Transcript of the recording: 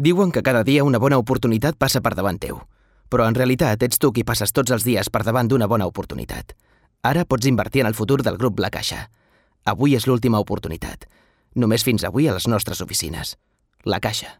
Diuen que cada dia una bona oportunitat passa per davant teu. Però en realitat ets tu qui passes tots els dies per davant d'una bona oportunitat. Ara pots invertir en el futur del grup La Caixa. Avui és l'última oportunitat. Només fins avui a les nostres oficines. La Caixa.